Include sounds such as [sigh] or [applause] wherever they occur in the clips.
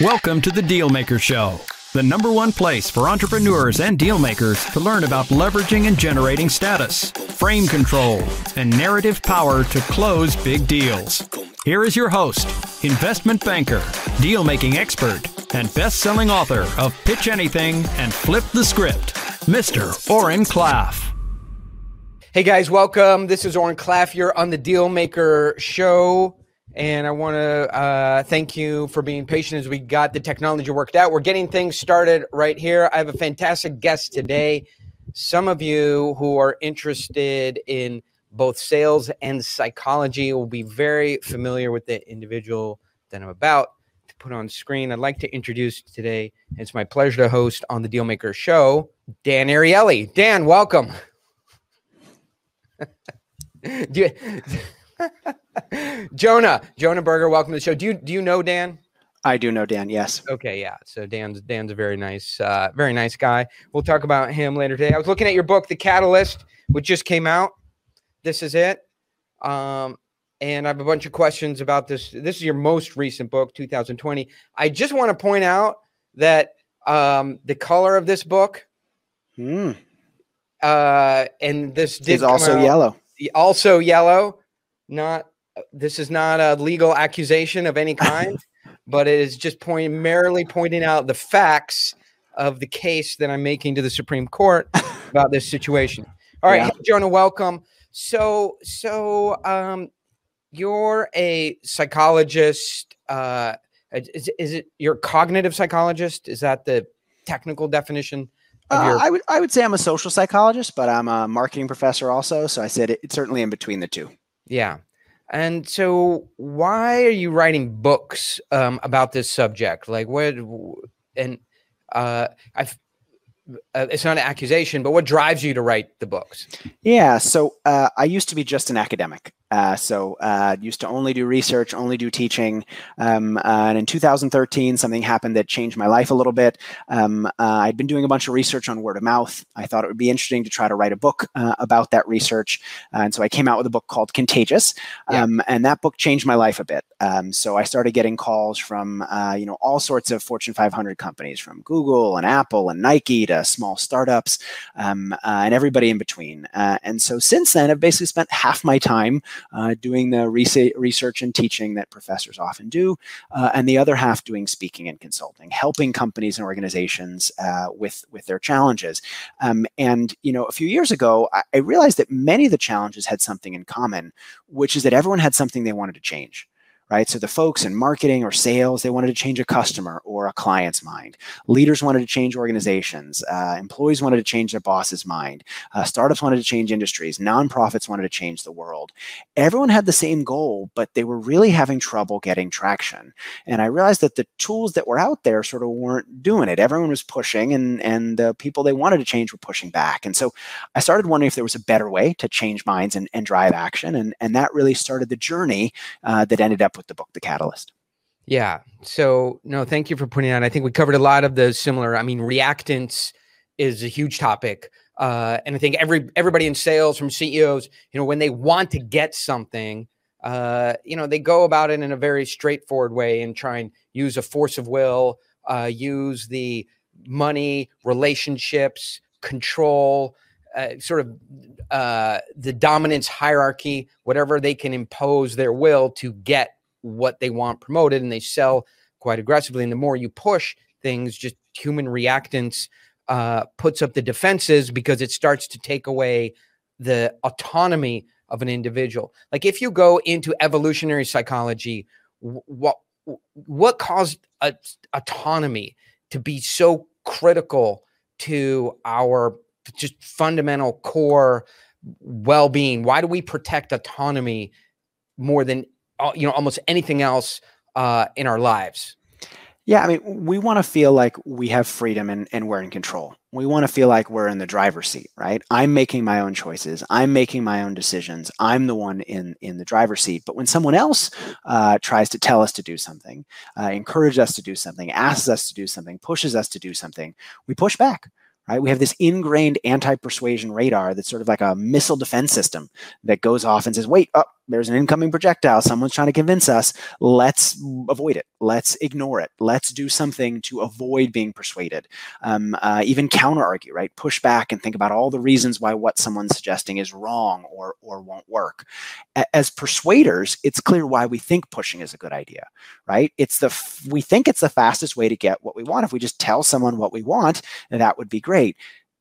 Welcome to the Dealmaker Show, the number one place for entrepreneurs and dealmakers to learn about leveraging and generating status, frame control, and narrative power to close big deals. Here is your host, investment banker, dealmaking expert, and best selling author of Pitch Anything and Flip the Script, Mr. Oren Klaff. Hey guys, welcome. This is Oren Klaff. You're on the Dealmaker Show. And I want to uh, thank you for being patient as we got the technology worked out. We're getting things started right here. I have a fantastic guest today. Some of you who are interested in both sales and psychology will be very familiar with the individual that I'm about to put on screen. I'd like to introduce today. It's my pleasure to host on the Dealmaker Show, Dan Ariely. Dan, welcome. [laughs] Do you, [laughs] [laughs] Jonah, Jonah Berger, welcome to the show. Do you do you know Dan? I do know Dan. Yes. Okay, yeah. So Dan's Dan's a very nice, uh, very nice guy. We'll talk about him later today. I was looking at your book, The Catalyst, which just came out. This is it. Um, and I have a bunch of questions about this. This is your most recent book, 2020. I just want to point out that um, the color of this book, Hmm. uh, and this Is also out- yellow. also yellow. Not this is not a legal accusation of any kind, [laughs] but it is just point, merely pointing out the facts of the case that I'm making to the Supreme Court [laughs] about this situation. All right, Yeah. hey, Jonah, welcome. So, so um, you're a psychologist. Uh, is, is it you're cognitive psychologist? Is that the technical definition Uh, your? I would I would say I'm a social psychologist, but I'm a marketing professor also. So I said it, it's certainly in between the two. Yeah. And so, why are you writing books um, about this subject? Like, what? And uh, I've, uh, it's not an accusation, but what drives you to write the books? Yeah. So uh, I used to be just an academic. Uh, so uh, used to only do research, only do teaching. Um, uh, and in 2013, something happened that changed my life a little bit. Um, uh, I'd been doing a bunch of research on word of mouth. I thought it would be interesting to try to write a book uh, about that research. and so I came out with a book called Contagious. Yeah. Um, and that book changed my life a bit. Um, so I started getting calls from, uh, you know, all sorts of Fortune 500 companies, from Google and Apple and Nike to small startups um, uh, and everybody in between. Uh, and so since then, I've basically spent half my time uh, doing the research and teaching that professors often do, uh, and the other half doing speaking and consulting, helping companies and organizations uh, with with their challenges. Um, and you know, a few years ago, I, I realized that many of the challenges had something in common, which is that everyone had something they wanted to change right? So the folks in marketing or sales, they wanted to change a customer or a client's mind. Leaders wanted to change organizations. Uh, employees wanted to change their boss's mind. Uh, startups wanted to change industries. Nonprofits wanted to change the world. Everyone had the same goal, but they were really having trouble getting traction. And I realized that the tools that were out there sort of weren't doing it. Everyone was pushing, and and the people they wanted to change were pushing back. And so I started wondering if there was a better way to change minds and, and drive action. And, and that really started the journey uh, that ended up with the book, The Catalyst. Yeah. So, no, thank you for pointing out. I think we covered a lot of the similar. I mean, reactance is a huge topic, uh, and I think every everybody in sales, from CEOs, you know, when they want to get something, uh, you know, they go about it in a very straightforward way and try and use a force of will, uh, use the money, relationships, control, uh, sort of uh, the dominance hierarchy, whatever they can impose their will to get what they want promoted, and they sell quite aggressively. And the more you push things, just human reactance uh, puts up the defenses because it starts to take away the autonomy of an individual. Like if you go into evolutionary psychology, what what caused a, autonomy to be so critical to our just fundamental core well-being? Why do we protect autonomy more than you know almost anything else uh, in our lives? Yeah, I mean, we want to feel like we have freedom and, and we're in control. We want to feel like we're in the driver's seat, right? I'm making my own choices. I'm making my own decisions. I'm the one in in the driver's seat. But when someone else uh, tries to tell us to do something, uh, encourage us to do something, asks us to do something, pushes us to do something, we push back, right? We have this ingrained anti-persuasion radar that's sort of like a missile defense system that goes off and says, "Wait, oh, there's an incoming projectile. Someone's trying to convince us. Let's avoid it. Let's ignore it. Let's do something to avoid being persuaded. Um, uh, even counter argue, right? Push back and think about all the reasons why what someone's suggesting is wrong or or won't work. As persuaders, it's clear why we think pushing is a good idea, right? It's the we think it's the fastest way to get what we want. If we just tell someone what we want, that would be great.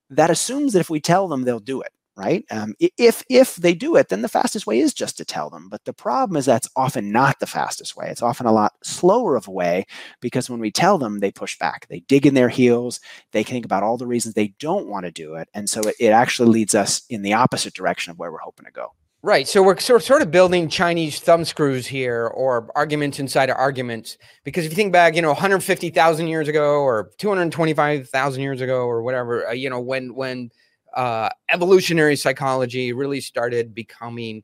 That assumes that if we tell them, they'll do it right? Um, if if they do it, then the fastest way is just to tell them. But the problem is that's often not the fastest way. It's often a lot slower of a way because when we tell them, they push back. They dig in their heels. They think about all the reasons they don't want to do it, and so it, it actually leads us in the opposite direction of where we're hoping to go. Right. So we're sort of, sort of building Chinese thumb screws here or arguments inside of arguments. Because if you think back, you know, 150,000 years ago or 225,000 years ago or whatever, uh, you know, when, when uh, evolutionary psychology really started becoming,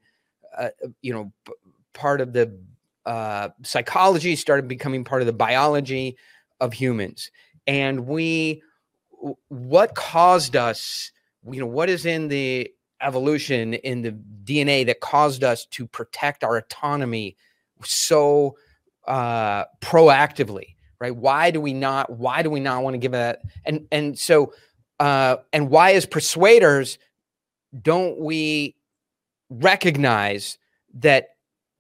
uh, you know, part of the uh, psychology, started becoming part of the biology of humans. And we, what caused us, you know, what is in the evolution in the DNA that caused us to protect our autonomy so uh, proactively, right? Why do we not? Why do we not want to give that? And and so uh, and why, as persuaders, don't we recognize that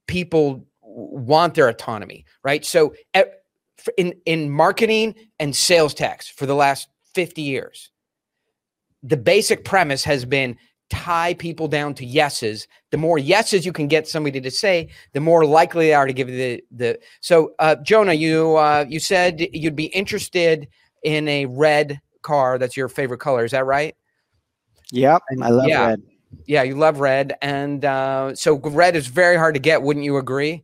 people want their autonomy, right? So, in in marketing and sales tax for the last fifty years, the basic premise has been tie people down to yeses. The more yeses you can get somebody to say, the more likely they are to give you the the. So, uh, Jonah, you uh, you said you'd be interested in a red car that's your favorite color. Is that right? Yep, I love yeah. red. Yeah, you love red, and uh, so red is very hard to get. Wouldn't you agree?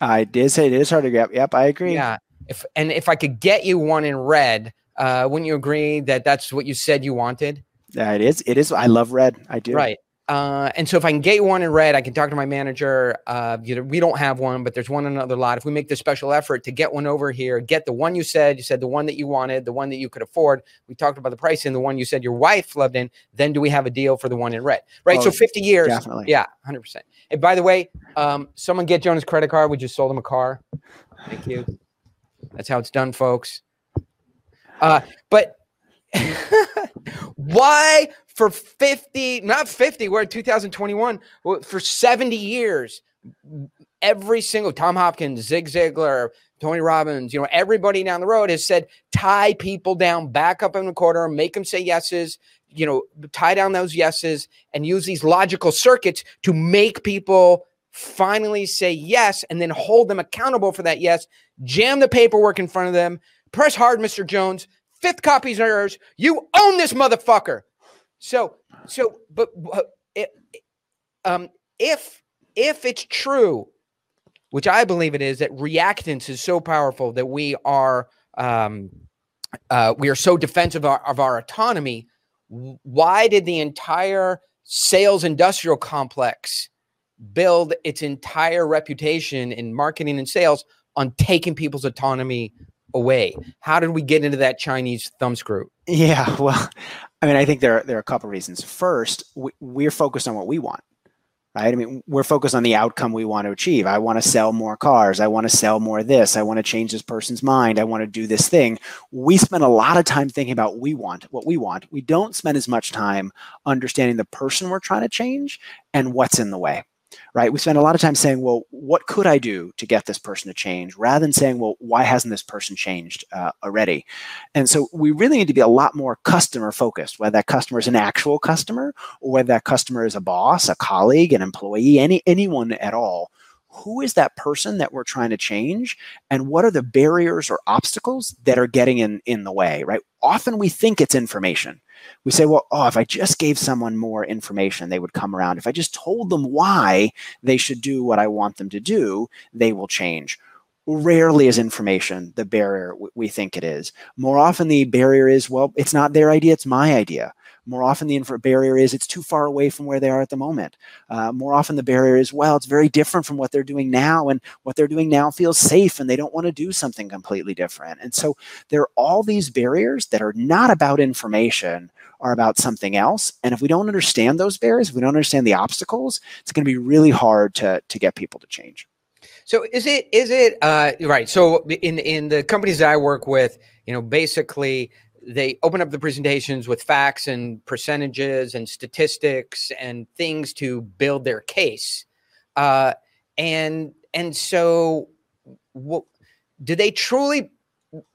I did say it is hard to get. Yep, I agree. Yeah, if and if I could get you one in red, uh, wouldn't you agree that that's what you said you wanted? Yeah, it is. It is. I love red. I do. Right. Uh, and so if I can get one in red, I can talk to my manager. Uh, you know, we don't have one, but there's one in another lot. If we make the special effort to get one over here, get the one you said, you said the one that you wanted, the one that you could afford. We talked about the price and the one you said your wife loved in. Then do we have a deal for the one in red? Right. Oh, so 50 years. Definitely. Yeah, 100%. And by the way, um, someone get Jonah's credit card. We just sold him a car. Thank you. That's how it's done, folks. Uh, but [laughs] why for 50, not 50, we're in 2021, for 70 years, every single Tom Hopkins, Zig Ziglar, Tony Robbins, you know, everybody down the road has said tie people down, back up in the corner, make them say yeses, you know, tie down those yeses and use these logical circuits to make people finally say yes and then hold them accountable for that yes, jam the paperwork in front of them, press hard, Mr. Jones, fifth copies yours. You own this motherfucker. So, so, but it, um, if if it's true, which I believe it is, that reactance is so powerful that we are um, uh, we are so defensive of our, of our autonomy. Why did the entire sales industrial complex build its entire reputation in marketing and sales on taking people's autonomy away. How did we get into that Chinese thumbscrew? Yeah, [laughs] well, I mean, I think there are, there are a couple reasons. First, we, we're focused on what we want, right? I mean, we're focused on the outcome we want to achieve. I want to sell more cars. I want to sell more of this. I want to change this person's mind. I want to do this thing. We spend a lot of time thinking about we want what we want. We don't spend as much time understanding the person we're trying to change and what's in the way right? We spend a lot of time saying, well, what could I do to get this person to change rather than saying, well, why hasn't this person changed uh, already? And so we really need to be a lot more customer focused, whether that customer is an actual customer or whether that customer is a boss, a colleague, an employee, any anyone at all who is that person that we're trying to change and what are the barriers or obstacles that are getting in in the way right often we think it's information we say, well, oh, if I just gave someone more information, they would come around. If I just told them why they should do what I want them to do, they will change. rarely is information the barrier we think it is. More often, the barrier is, well, it's not their idea, it's my idea. More often, the barrier is it's too far away from where they are at the moment. Uh, more often, the barrier is, well, it's very different from what they're doing now, and what they're doing now feels safe, and they don't want to do something completely different. And so, there are all these barriers that are not about information, are about something else. And if we don't understand those barriers, we don't understand the obstacles, it's going to be really hard to, to get people to change. So is it is it uh, right? So in in the companies that I work with, you know, basically they open up the presentations with facts and percentages and statistics and things to build their case, uh, and and so what do they truly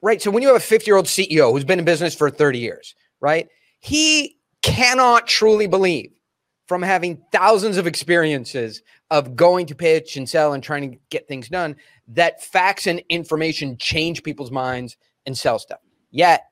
right? So when you have a fifty year old CEO who's been in business for thirty years, right? He cannot truly believe from having thousands of experiences of going to pitch and sell and trying to get things done that facts and information change people's minds and sell stuff. Yet,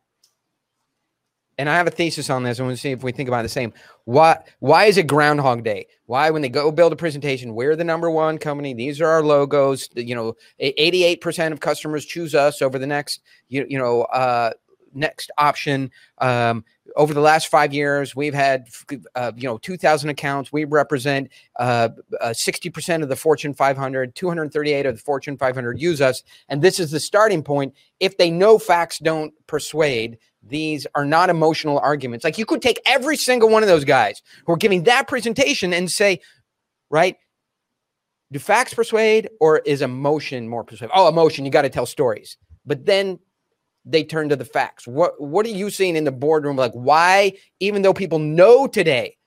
and I have a thesis on this. I want to see if we think about the same. Why why is it Groundhog Day? Why when they go build a presentation, we're the number one company. These are our logos. You know, 88% of customers choose us over the next, you, you know, uh, next option. Um, over the last five years, we've had uh, you know 2,000 accounts. We represent uh, uh, 60% of the Fortune 500. 238 of the Fortune 500 use us, and this is the starting point. If they know facts don't persuade, these are not emotional arguments. Like you could take every single one of those guys who are giving that presentation and say, right? Do facts persuade or is emotion more persuasive? Oh, emotion, you got to tell stories. But then they turn to the facts. What what are you seeing in the boardroom? Like why, even though people know today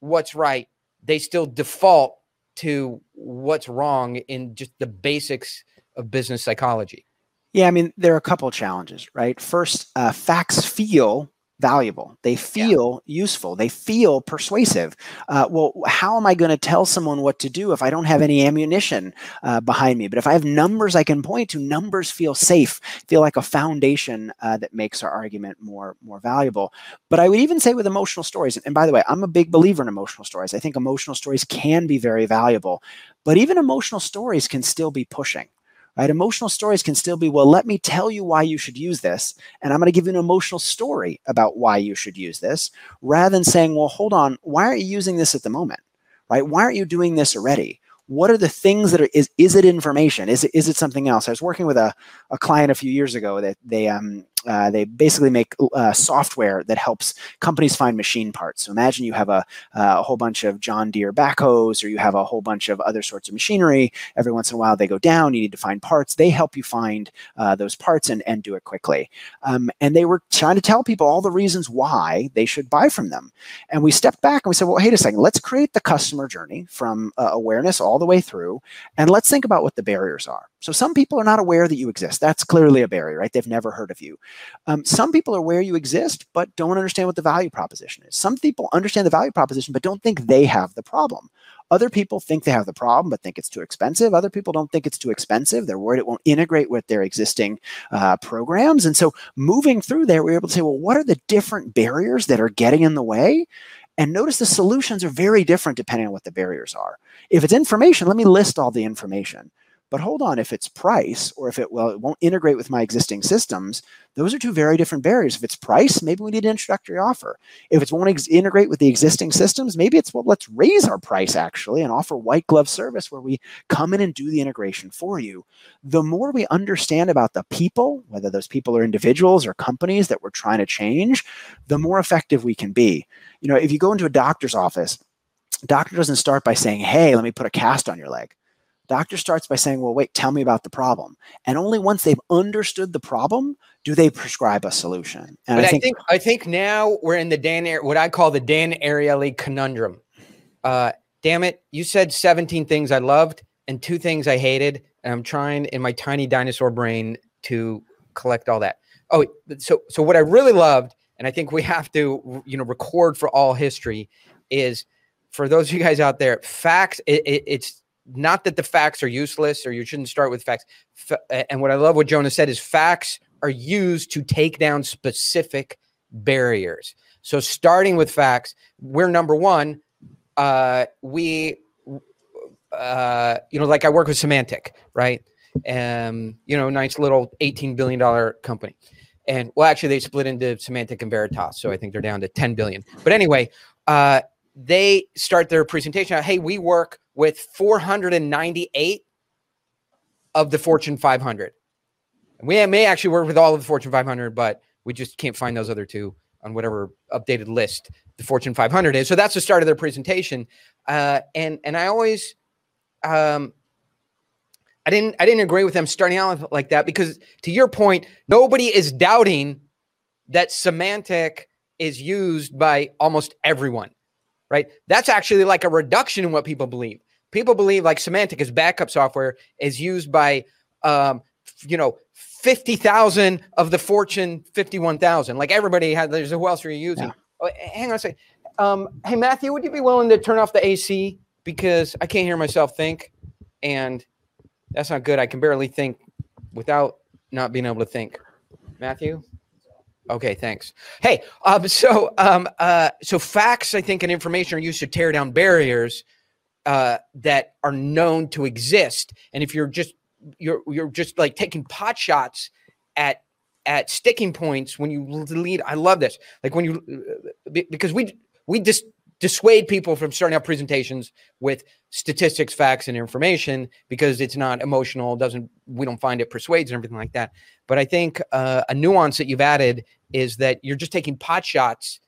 what's right, they still default to what's wrong in just the basics of business psychology. Yeah, I mean, there are a couple challenges, right? First, uh, facts feel valuable. They feel yeah. useful. They feel persuasive. Uh, well, how am I going to tell someone what to do if I don't have any ammunition uh, behind me? But if I have numbers I can point to, numbers feel safe, feel like a foundation uh, that makes our argument more more valuable. But I would even say with emotional stories, and by the way, I'm a big believer in emotional stories. I think emotional stories can be very valuable, but even emotional stories can still be pushing right? Emotional stories can still be, well, let me tell you why you should use this. And I'm going to give you an emotional story about why you should use this rather than saying, well, hold on, why aren't you using this at the moment? Right? Why aren't you doing this already? What are the things that are is is it information? Is it is it something else? I was working with a, a client a few years ago that they um uh, they basically make uh, software that helps companies find machine parts. So imagine you have a, a, whole bunch of John Deere backhoes, or you have a whole bunch of other sorts of machinery. Every once in a while, they go down. You need to find parts. They help you find uh, those parts and, and do it quickly. Um, and they were trying to tell people all the reasons why they should buy from them. And we stepped back and we said, well, wait a second. Let's create the customer journey from uh, awareness all the way through, and let's think about what the barriers are. So some people are not aware that you exist. That's clearly a barrier, right? They've never heard of you. Um, some people are aware you exist, but don't understand what the value proposition is. Some people understand the value proposition, but don't think they have the problem. Other people think they have the problem, but think it's too expensive. Other people don't think it's too expensive. They're worried it won't integrate with their existing uh, programs. And so moving through there, we're able to say, well, what are the different barriers that are getting in the way? And notice the solutions are very different depending on what the barriers are. If it's information, let me list all the information. But hold on, if it's price or if it well, it won't integrate with my existing systems, those are two very different barriers. If it's price, maybe we need an introductory offer. If it won't integrate with the existing systems, maybe it's well, let's raise our price actually and offer white glove service where we come in and do the integration for you. The more we understand about the people, whether those people are individuals or companies that we're trying to change, the more effective we can be. You know, if you go into a doctor's office, doctor doesn't start by saying, "Hey, let me put a cast on your leg." Doctor starts by saying, Well, wait, tell me about the problem. And only once they've understood the problem do they prescribe a solution. And but I think, I think, I think now we're in the Dan what I call the Dan Ariely conundrum. Uh, damn it, you said 17 things I loved and two things I hated. And I'm trying in my tiny dinosaur brain to collect all that. Oh, so so what I really loved, and I think we have to, you know, record for all history, is for those of you guys out there, facts. It, it, it's not that the facts are useless or you shouldn't start with facts. and what I love what Jonah said is facts are used to take down specific barriers. So starting with facts, we're number one. Uh, we, uh, you know, like I work with Symantec, right? Um, you know, nice little $18 billion company. And well, actually, they split into Symantec and Veritas. So I think they're down to 10 billion. But anyway, uh, they start their presentation. Hey, we work with 498 of the Fortune 500. We may actually work with all of the Fortune 500, but we just can't find those other two on whatever updated list the Fortune 500 is. So that's the start of their presentation. Uh, and and I always, um, I didn't I didn't agree with them starting out like that because to your point, nobody is doubting that Symantec is used by almost everyone, right? That's actually like a reduction in what people believe. People believe like Symantec is backup software is used by, um, you know, 50,000 of the Fortune 51,000. Like everybody has, there's who else are you using? Yeah. Oh, hang on a second. Um, hey, Matthew, would you be willing to turn off the AC? Because I can't hear myself think. And that's not good. I can barely think without not being able to think. Matthew? Okay, thanks. Hey, um, so um, uh, so facts, I think, and information are used to tear down barriers uh, that are known to exist. And if you're just you're you're just like taking pot shots at at sticking points when you lead. I love this. Like when you uh, because we we just dissuade people from starting out presentations with statistics, facts, and information because it's not emotional. Doesn't we don't find it persuades and everything like that. But I think uh, a nuance that you've added is that you're just taking pot shots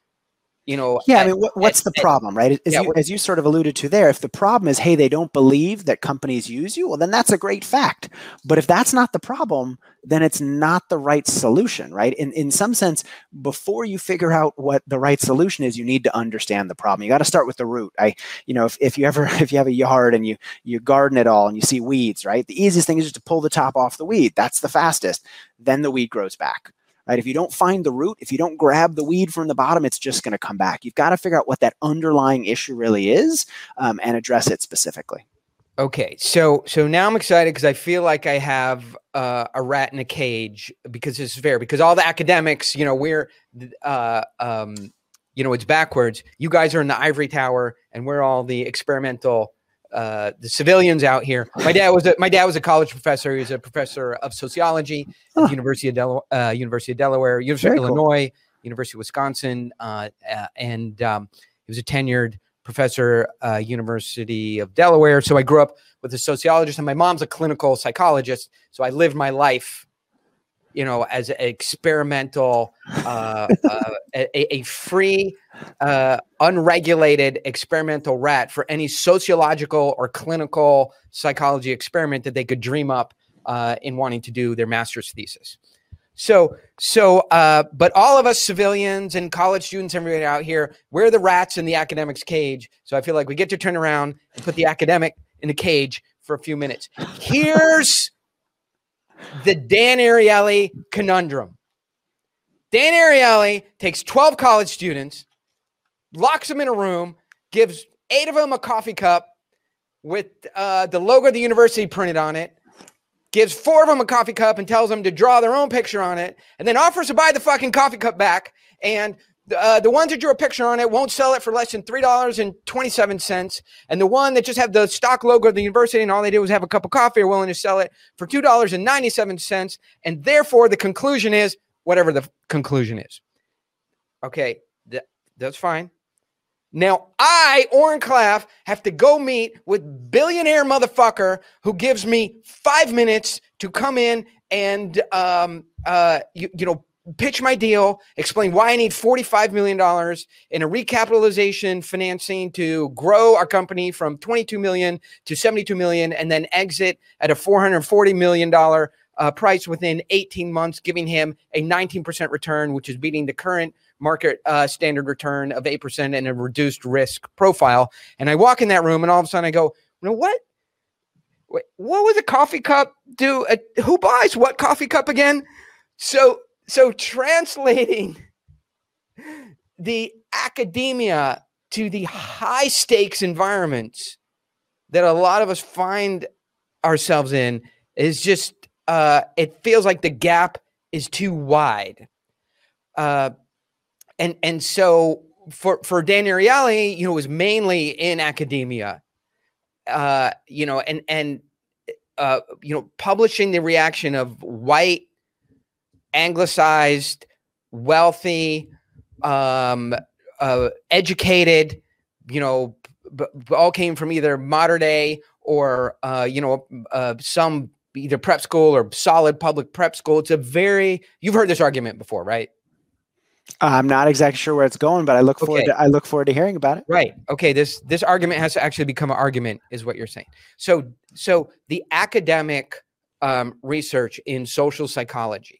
you know yeah at, i mean what, what's at, the problem right? As, yeah, you, as you sort of alluded to there if the problem is hey they don't believe that companies use you well then that's a great fact. But if that's not the problem then it's not the right solution right? In, in some sense before you figure out what the right solution is you need to understand the problem. You got to start with the root. I you know if, if you ever [laughs] if you have a yard and you you garden it all and you see weeds right? The easiest thing is just to pull the top off the weed. That's the fastest. Then the weed grows back right? If you don't find the root, if you don't grab the weed from the bottom, it's just going to come back. You've got to figure out what that underlying issue really is um, and address it specifically. Okay, so so now I'm excited because I feel like I have uh, a rat in a cage because it's fair because all the academics, you know, we're, uh, um, you know, it's backwards. You guys are in the ivory tower, and we're all the experimental uh, the civilians out here. My dad was a, my dad was a college professor. He was a professor of sociology at the University of Del- uh, University of Delaware, University Very of cool. Illinois, University of Wisconsin, uh, uh, and um, he was a tenured professor, uh, University of Delaware. So I grew up with a sociologist, and my mom's a clinical psychologist. So I lived my life you know, as an experimental, uh, uh, a, a, free, uh, unregulated experimental rat for any sociological or clinical psychology experiment that they could dream up uh, in wanting to do their master's thesis. So, so, uh, but all of us civilians and college students, everybody out here, we're the rats in the academic's cage. So I feel like we get to turn around and put the academic in the cage for a few minutes. Here's the Dan Ariely conundrum. Dan Ariely takes 12 college students, locks them in a room, gives eight of them a coffee cup with uh, the logo of the university printed on it, gives four of them a coffee cup and tells them to draw their own picture on it, and then offers to buy the fucking coffee cup back. And uh, the ones that drew a picture on it won't sell it for less than three dollars and twenty seven cents, and the one that just have the stock logo of the university and all they did was have a cup of coffee are willing to sell it for two dollars and ninety seven cents, and therefore the conclusion is whatever the conclusion is. Okay, that, that's fine. Now I, Oren Klaff, have to go meet with billionaire motherfucker who gives me five minutes to come in and um, uh, you, you know pitch my deal, explain why I need $45 million in a recapitalization financing to grow our company from 22 million to 72 million and then exit at a $440 million uh, price within 18 months, giving him a 19% return, which is beating the current market uh, standard return of 8% and a reduced risk profile. And I walk in that room and all of a sudden I go, you know what? What would a coffee cup do? Uh, who buys what coffee cup again? So so translating the academia to the high stakes environments that a lot of us find ourselves in is just uh, it feels like the gap is too wide. Uh, and and so for for Dan Ariely, you know, was mainly in academia, uh, you know, and and uh, you know, publishing the reaction of white, anglicized, wealthy, um, uh, educated, you know, b- b- all came from either modern day or uh, you know uh, some either prep school or solid public prep school. It's a very you've heard this argument before, right? I'm not exactly sure where it's going, but I look forward Okay. to I look forward to hearing about it. Right. Okay. This this argument has to actually become an argument, is what you're saying. So so the academic um, research in social psychology,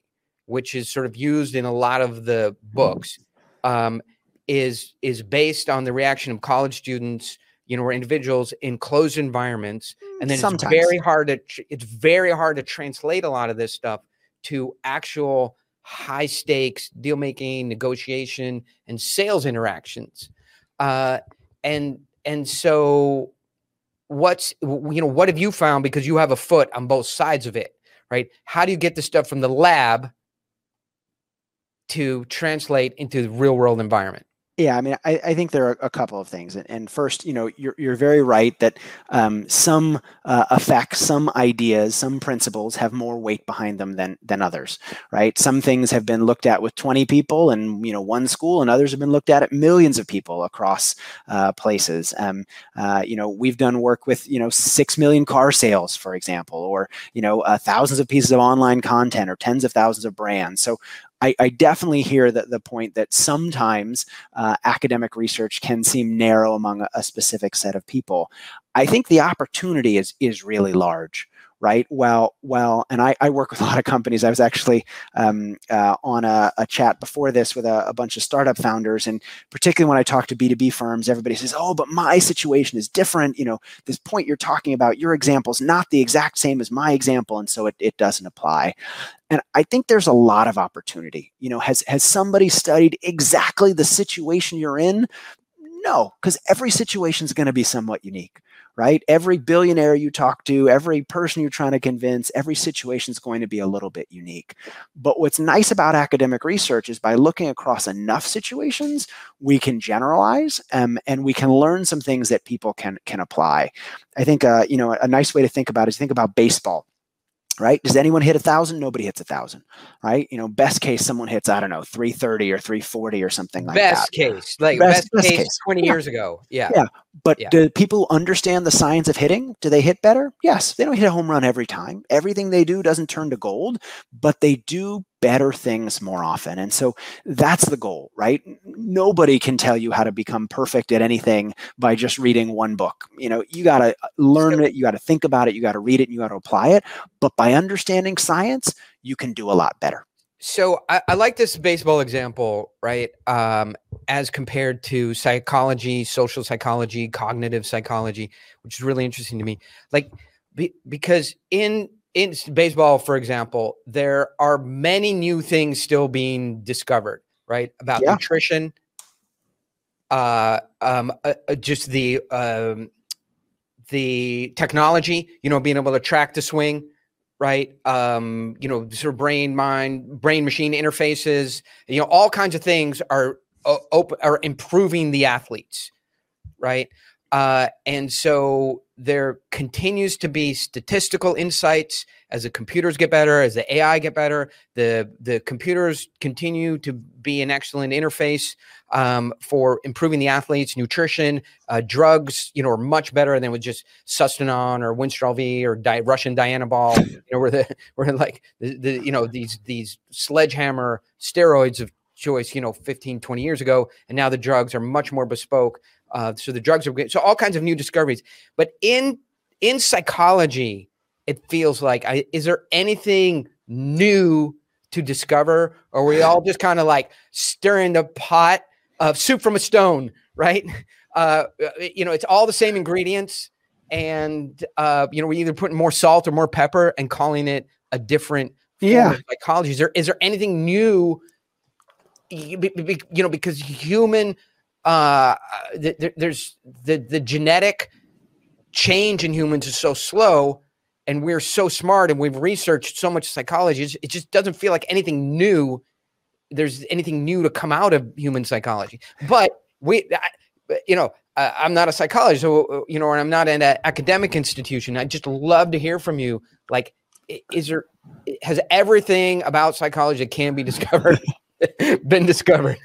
which is sort of used in a lot of the books, um, is is based on the reaction of college students, you know, or individuals in closed environments, and then Sometimes. it's very hard to it's very hard to translate a lot of this stuff to actual high stakes deal making, negotiation, and sales interactions. Uh, and and so what's you know what have you found because you have a foot on both sides of it right how do you get the stuff from the lab to translate into the real world environment Yeah, I mean, I, I think there are a couple of things. And, first, you know, you're, you're very right that um, some uh, effects, some ideas, some principles have more weight behind them than than others, right? Some things have been looked at with 20 people and you know one school, and others have been looked at at millions of people across uh, places. Um, uh, you know, we've done work with you know six million car sales, for example, or you know uh, thousands of pieces of online content, or tens of thousands of brands. So I, I definitely hear that the point that sometimes uh, academic research can seem narrow among a, a specific set of people. I think the opportunity is is really large, right? Well, well, and I, I work with a lot of companies. I was actually um, uh, on a, a chat before this with a, a bunch of startup founders, and particularly when I talk to B two B firms, everybody says, "Oh, but my situation is different." You know, this point you're talking about, your example is not the exact same as my example, and so it, it doesn't apply and i think there's a lot of opportunity you know has has somebody studied exactly the situation you're in no because every situation is going to be somewhat unique right every billionaire you talk to every person you're trying to convince every situation is going to be a little bit unique but what's nice about academic research is by looking across enough situations we can generalize um, and we can learn some things that people can can apply i think uh, you know a nice way to think about it is think about baseball right? Does anyone hit a thousand? Nobody hits a thousand, right? You know, best case, someone hits, I don't know, 330 or 340 or something like that. best that. case like Best- best, best case, case. 20 Yeah. years ago yeah Yeah. But Yeah. do people understand the science of hitting? Do they hit better? Yes. They don't hit a home run every time. Everything they do doesn't turn to gold, but they do better things more often. And so that's the goal, right? Nobody can tell you how to become perfect at anything by just reading one book. You know, you got to uh, learn it, you got to think about it, you got to read it, and you got to apply it. But by understanding science, you can do a lot better. So I, I like this baseball example right um, as compared to psychology social psychology cognitive psychology which is really interesting to me like be, because in in baseball for example there are many new things still being discovered right about Yeah. nutrition uh, um, uh, uh, just the um, the technology you know being able to track the swing right? Um you know sort of brain mind brain machine interfaces you know all kinds of things are open are improving the athletes right? Uh and so there continues to be statistical insights as the computers get better as the ai get better. The the computers continue to be an excellent interface um, for improving the athletes nutrition uh, drugs you know are much better than with just sustanon or winstrol v or di- russian Ball. [laughs] you know where the [laughs] where like the, the you know these these sledgehammer steroids of choice you know 15 20 years ago and now the drugs are much more bespoke uh, so the drugs are good. So all kinds of new discoveries. But in in psychology it feels like I, is there anything new to discover? Or are we all just kind of like stirring the pot of soup from a stone right uh you know it's all the same ingredients and uh you know we're either putting more salt or more pepper and calling it a different Yeah. psychology is there is there anything new y- be- be- you know because human uh th- th- there's the the genetic change in humans is so slow and we're so smart and we've researched so much psychology it just doesn't feel like anything new there's anything new to come out of human psychology but we I- you know I, am not a psychologist, so you know, or I'm not in an academic institution. I just love to hear from you. Like, is there has everything about psychology that can be discovered [laughs] been discovered?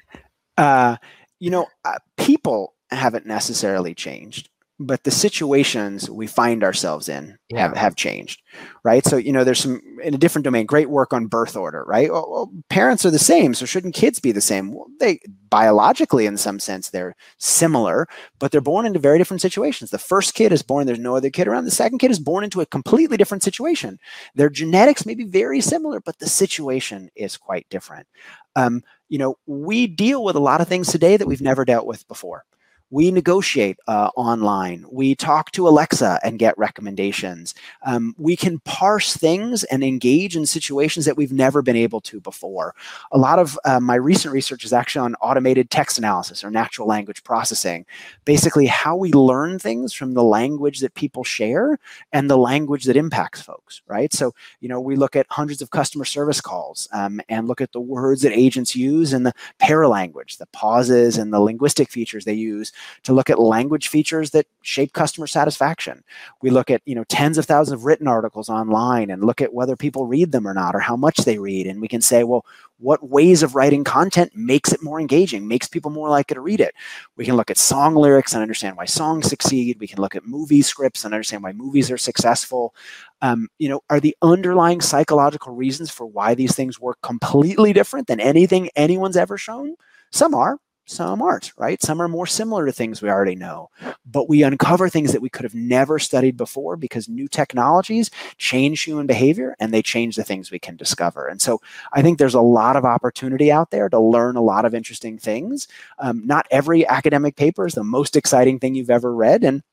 Uh, you know, uh, people haven't necessarily changed but the situations we find ourselves in yeah. have, have changed right? So you know there's some in a different domain great work on birth order right? Well, well, parents are the same so shouldn't kids be the same? Well, they biologically in some sense they're similar but they're born into very different situations. The first kid is born there's no other kid around. The second kid is born into a completely different situation. Their genetics may be very similar but the situation is quite different. Um, you know we deal with a lot of things today that we've never dealt with before we negotiate uh, online. We talk to Alexa and get recommendations. Um, we can parse things and engage in situations that we've never been able to before. A lot of uh, my recent research is actually on automated text analysis or natural language processing. Basically, how we learn things from the language that people share and the language that impacts folks, right? So, you know, we look at hundreds of customer service calls um, and look at the words that agents use and the paralanguage, the pauses and the linguistic features they use to look at language features that shape customer satisfaction. We look at, you know, tens of thousands of written articles online and look at whether people read them or not or how much they read. And we can say, well, what ways of writing content makes it more engaging, makes people more likely to read it. We can look at song lyrics and understand why songs succeed. We can look at movie scripts and understand why movies are successful. Um, you know, are the underlying psychological reasons for why these things work completely different than anything anyone's ever shown? Some are, some aren't, right? Some are more similar to things we already know, but we uncover things that we could have never studied before because new technologies change human behavior and they change the things we can discover. And so I think there's a lot of opportunity out there to learn a lot of interesting things. Um, not every academic paper is the most exciting thing you've ever read. And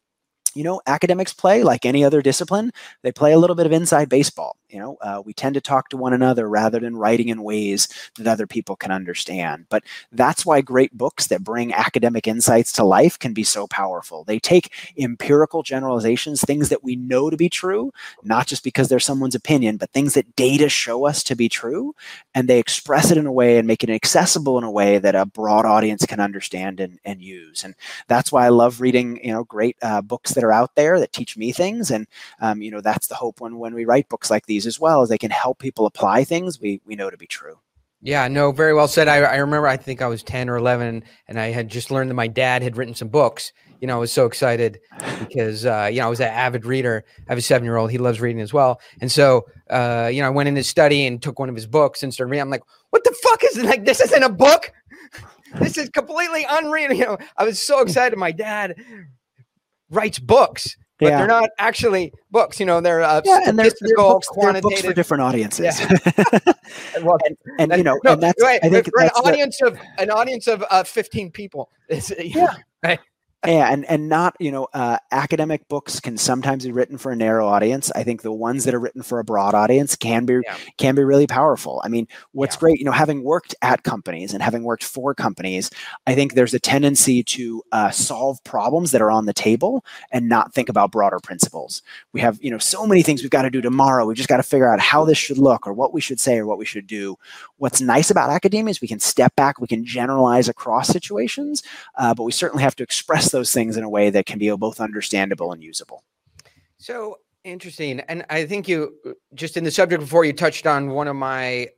you know, academics play like any other discipline. They play a little bit of inside baseball. You know, uh, we tend to talk to one another rather than writing in ways that other people can understand. But that's why great books that bring academic insights to life can be so powerful. They take empirical generalizations, things that we know to be true, not just because they're someone's opinion, but things that data show us to be true, and they express it in a way and make it accessible in a way that a broad audience can understand and, and use. And that's why I love reading, you know, great uh, books that are out there that teach me things. And um, you know, that's the hope when when we write books like these as well, as they can help people apply things we we know to be true. Yeah, no, very well said. I, I remember, I think I was 10 or 11, and I had just learned that my dad had written some books. You know, I was so excited because, uh, you know, I was an avid reader. I have a seven year old. He loves reading as well. And so, uh, you know, I went in his study and took one of his books and started reading. I'm like, what the fuck is it? Like, this isn't a book. this is completely unreal. You know, I was so excited. My dad writes books but yeah. they're not actually books. You know, they're uh, yeah, and they're, they're books, quantitative they're books for different audiences. Yeah. [laughs] well, and, and, you know, no, and that's right. I think for an audience the, of an audience of uh, fifteen people. [laughs] yeah, right? Yeah and and not you know uh, academic books can sometimes be written for a narrow audience. I think the ones that are written for a broad audience can be yeah. can be really powerful. I mean what's yeah. great you know having worked at companies and having worked for companies i think there's a tendency to uh, solve problems that are on the table and not think about broader principles. We have you know so many things we've got to do tomorrow. We've just got to figure out how this should look or what we should say or what we should do. What's nice about academia is we can step back we can generalize across situations uh, but we certainly have to express those things in a way that can be both understandable and usable. So interesting. And I think you just in the subject before you touched on one of my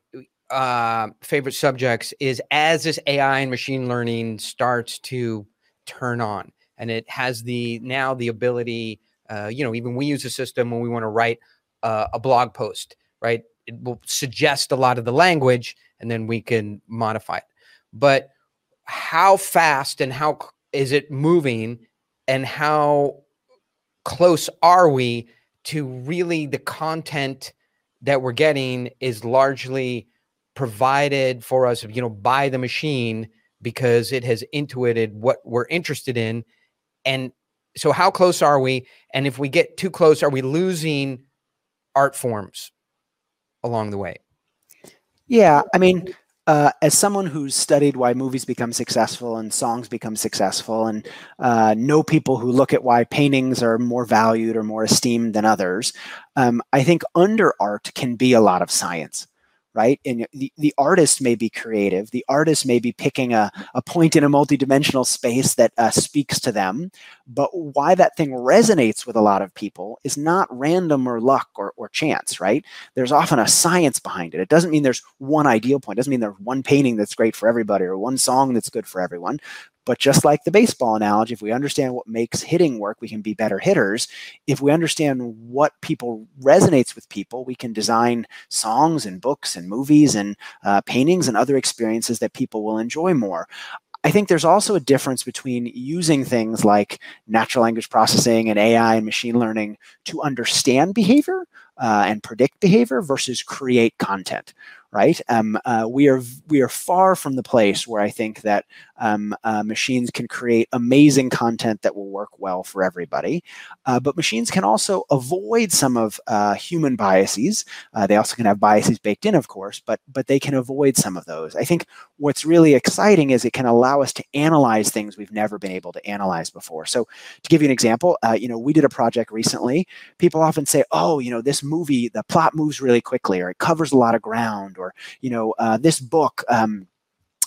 uh, favorite subjects is as this AI and machine learning starts to turn on and it has the now the ability, uh, you know, even we use a system when we want to write uh, a blog post, right? It will suggest a lot of the language and then we can modify it. But how fast and how is it moving and how close are we to really the content that we're getting is largely provided for us you know by the machine because it has intuited what we're interested in. And so how close are we? And if we get too close are we losing art forms along the way? Yeah i mean uh, as someone who's studied why movies become successful and songs become successful, and uh, know people who look at why paintings are more valued or more esteemed than others, um, I think under art can be a lot of science right? And the, the artist may be creative. The artist may be picking a, a point in a multidimensional space that uh, speaks to them. But why that thing resonates with a lot of people is not random or luck or, or chance, right? There's often a science behind it. It doesn't mean there's one ideal point. It doesn't mean there's one painting that's great for everybody or one song that's good for everyone. But just like the baseball analogy, if we understand what makes hitting work, we can be better hitters. If we understand what people resonates with people, we can design songs and books and movies and uh, paintings and other experiences that people will enjoy more. I think there's also a difference between using things like natural language processing and AI and machine learning to understand behavior uh, and predict behavior versus create content, right? Um, uh, we are we are far from the place where I think that um, uh, machines can create amazing content that will work well for everybody, uh, but machines can also avoid some of uh, human biases. Uh, they also can have biases baked in, of course, but but they can avoid some of those. I think what's really exciting is it can allow us to analyze things we've never been able to analyze before. So, to give you an example, uh, you know, we did a project recently. People often say, "Oh, you know, this movie, the plot moves really quickly, or it covers a lot of ground, or you know, uh, this book, um,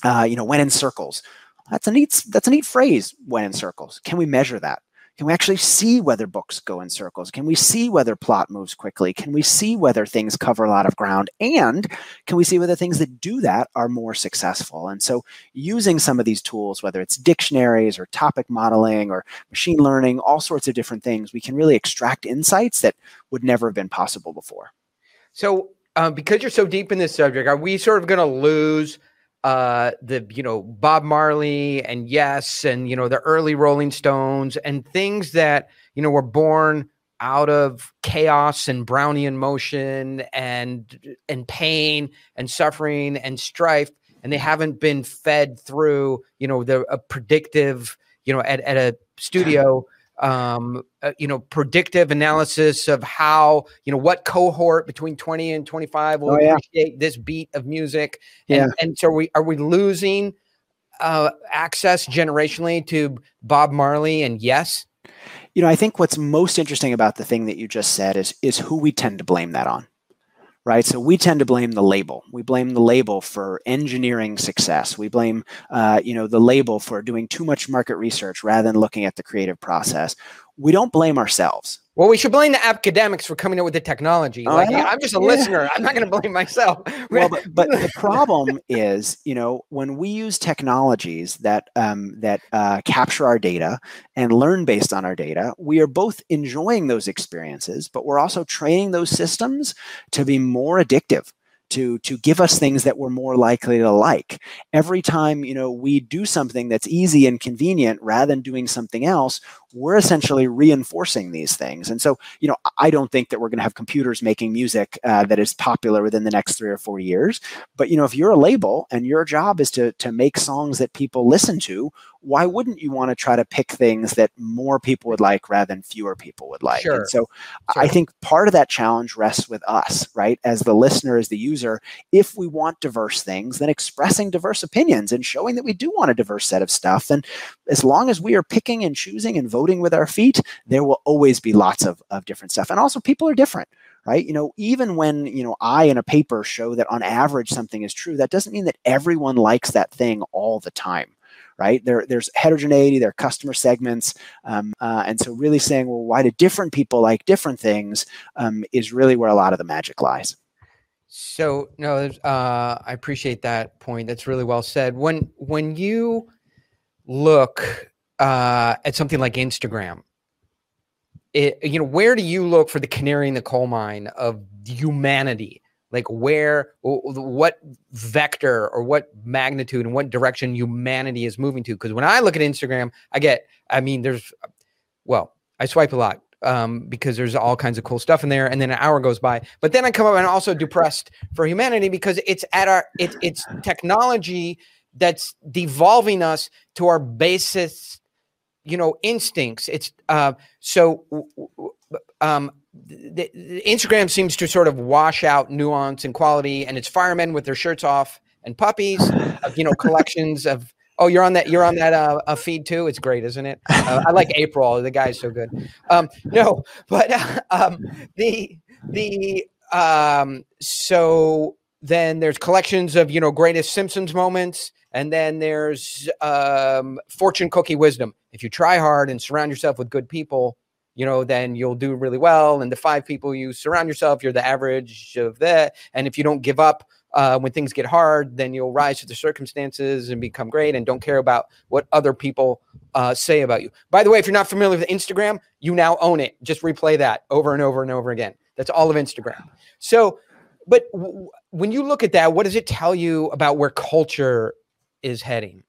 uh, you know, went in circles. That's a neat. That's a neat phrase. Went in circles. Can we measure that? Can we actually see whether books go in circles? Can we see whether plot moves quickly? Can we see whether things cover a lot of ground? And can we see whether things that do that are more successful? And so, using some of these tools, whether it's dictionaries or topic modeling or machine learning, all sorts of different things, we can really extract insights that would never have been possible before. So, um, because you're so deep in this subject, are we sort of going to lose uh, the you know Bob Marley and Yes and you know the early Rolling Stones and things that you know were born out of chaos and Brownian motion and and pain and suffering and strife and they haven't been fed through you know the a predictive you know at, at a studio um, uh, you know, predictive analysis of how, you know, what cohort between 20 and 25 will oh, yeah. appreciate this beat of music. And, yeah. and so are we, are we losing uh, access generationally to Bob Marley and yes? You know, I think what's most interesting about the thing that you just said is, is who we tend to blame that on right? So we tend to blame the label. We blame the label for engineering success. We blame, uh, you know, the label for doing too much market research rather than looking at the creative process. We don't blame ourselves. Well, we should blame the academics for coming up with the technology. Oh, like. I'm just a yeah. listener. I'm not going to blame myself. [laughs] well, but, but the [laughs] problem is, you know, when we use technologies that um, that uh, capture our data and learn based on our data, we are both enjoying those experiences, but we're also training those systems to be more addictive to to give us things that we're more likely to like every time you know we do something that's easy and convenient rather than doing something else we're essentially reinforcing these things. And so, you know, I don't think that we're going to have computers making music uh, that is popular within the next three or four years. But you know, if you're a label and your job is to to make songs that people listen to, why wouldn't you want to try to pick things that more people would like rather than fewer people would like? Sure. And so, sure. I think part of that challenge rests with us, right? As the listener, as the user, if we want diverse things, then expressing diverse opinions and showing that we do want a diverse set of stuff. And as long as we are picking and choosing and voting voting with our feet, there will always be lots of, of different stuff. And also, people are different right you know even when you know i in a paper show that on average something is true that doesn't mean that everyone likes that thing all the time right? There there's heterogeneity there are customer segments um, uh, and so really saying well why do different people like different things um, is really where a lot of the magic lies. So no uh, i appreciate that point. That's really well said. When when you look uh, at something like Instagram, it, you know, where do you look for the canary in the coal mine of humanity? Like where, what vector or what magnitude and what direction humanity is moving to? Because when I look at Instagram, I get, I mean, there's, well, I swipe a lot um, because there's all kinds of cool stuff in there, and then an hour goes by. But then I come up and also depressed for humanity because it's at our, it, it's technology that's devolving us to our basis you know instincts it's uh so um the, the instagram seems to sort of wash out nuance and quality and it's firemen with their shirts off and puppies uh, you know [laughs] collections of oh you're on that you're on that uh, uh feed too? It's great isn't it? Uh, i like april the guy's so good. Um no [laughs] but uh, um the the um so then there's collections of you know greatest Simpsons moments, and then there's um, fortune cookie wisdom. If you try hard and surround yourself with good people, you know, then you'll do really well. And the five people you surround yourself, you're the average of that. And if you don't give up uh, when things get hard, then you'll rise to the circumstances and become great and don't care about what other people uh, say about you. By the way, if you're not familiar with Instagram, you now own it. Just replay that over and over and over again. That's all of Instagram. So, but w- when you look at that, what does it tell you about where culture is heading?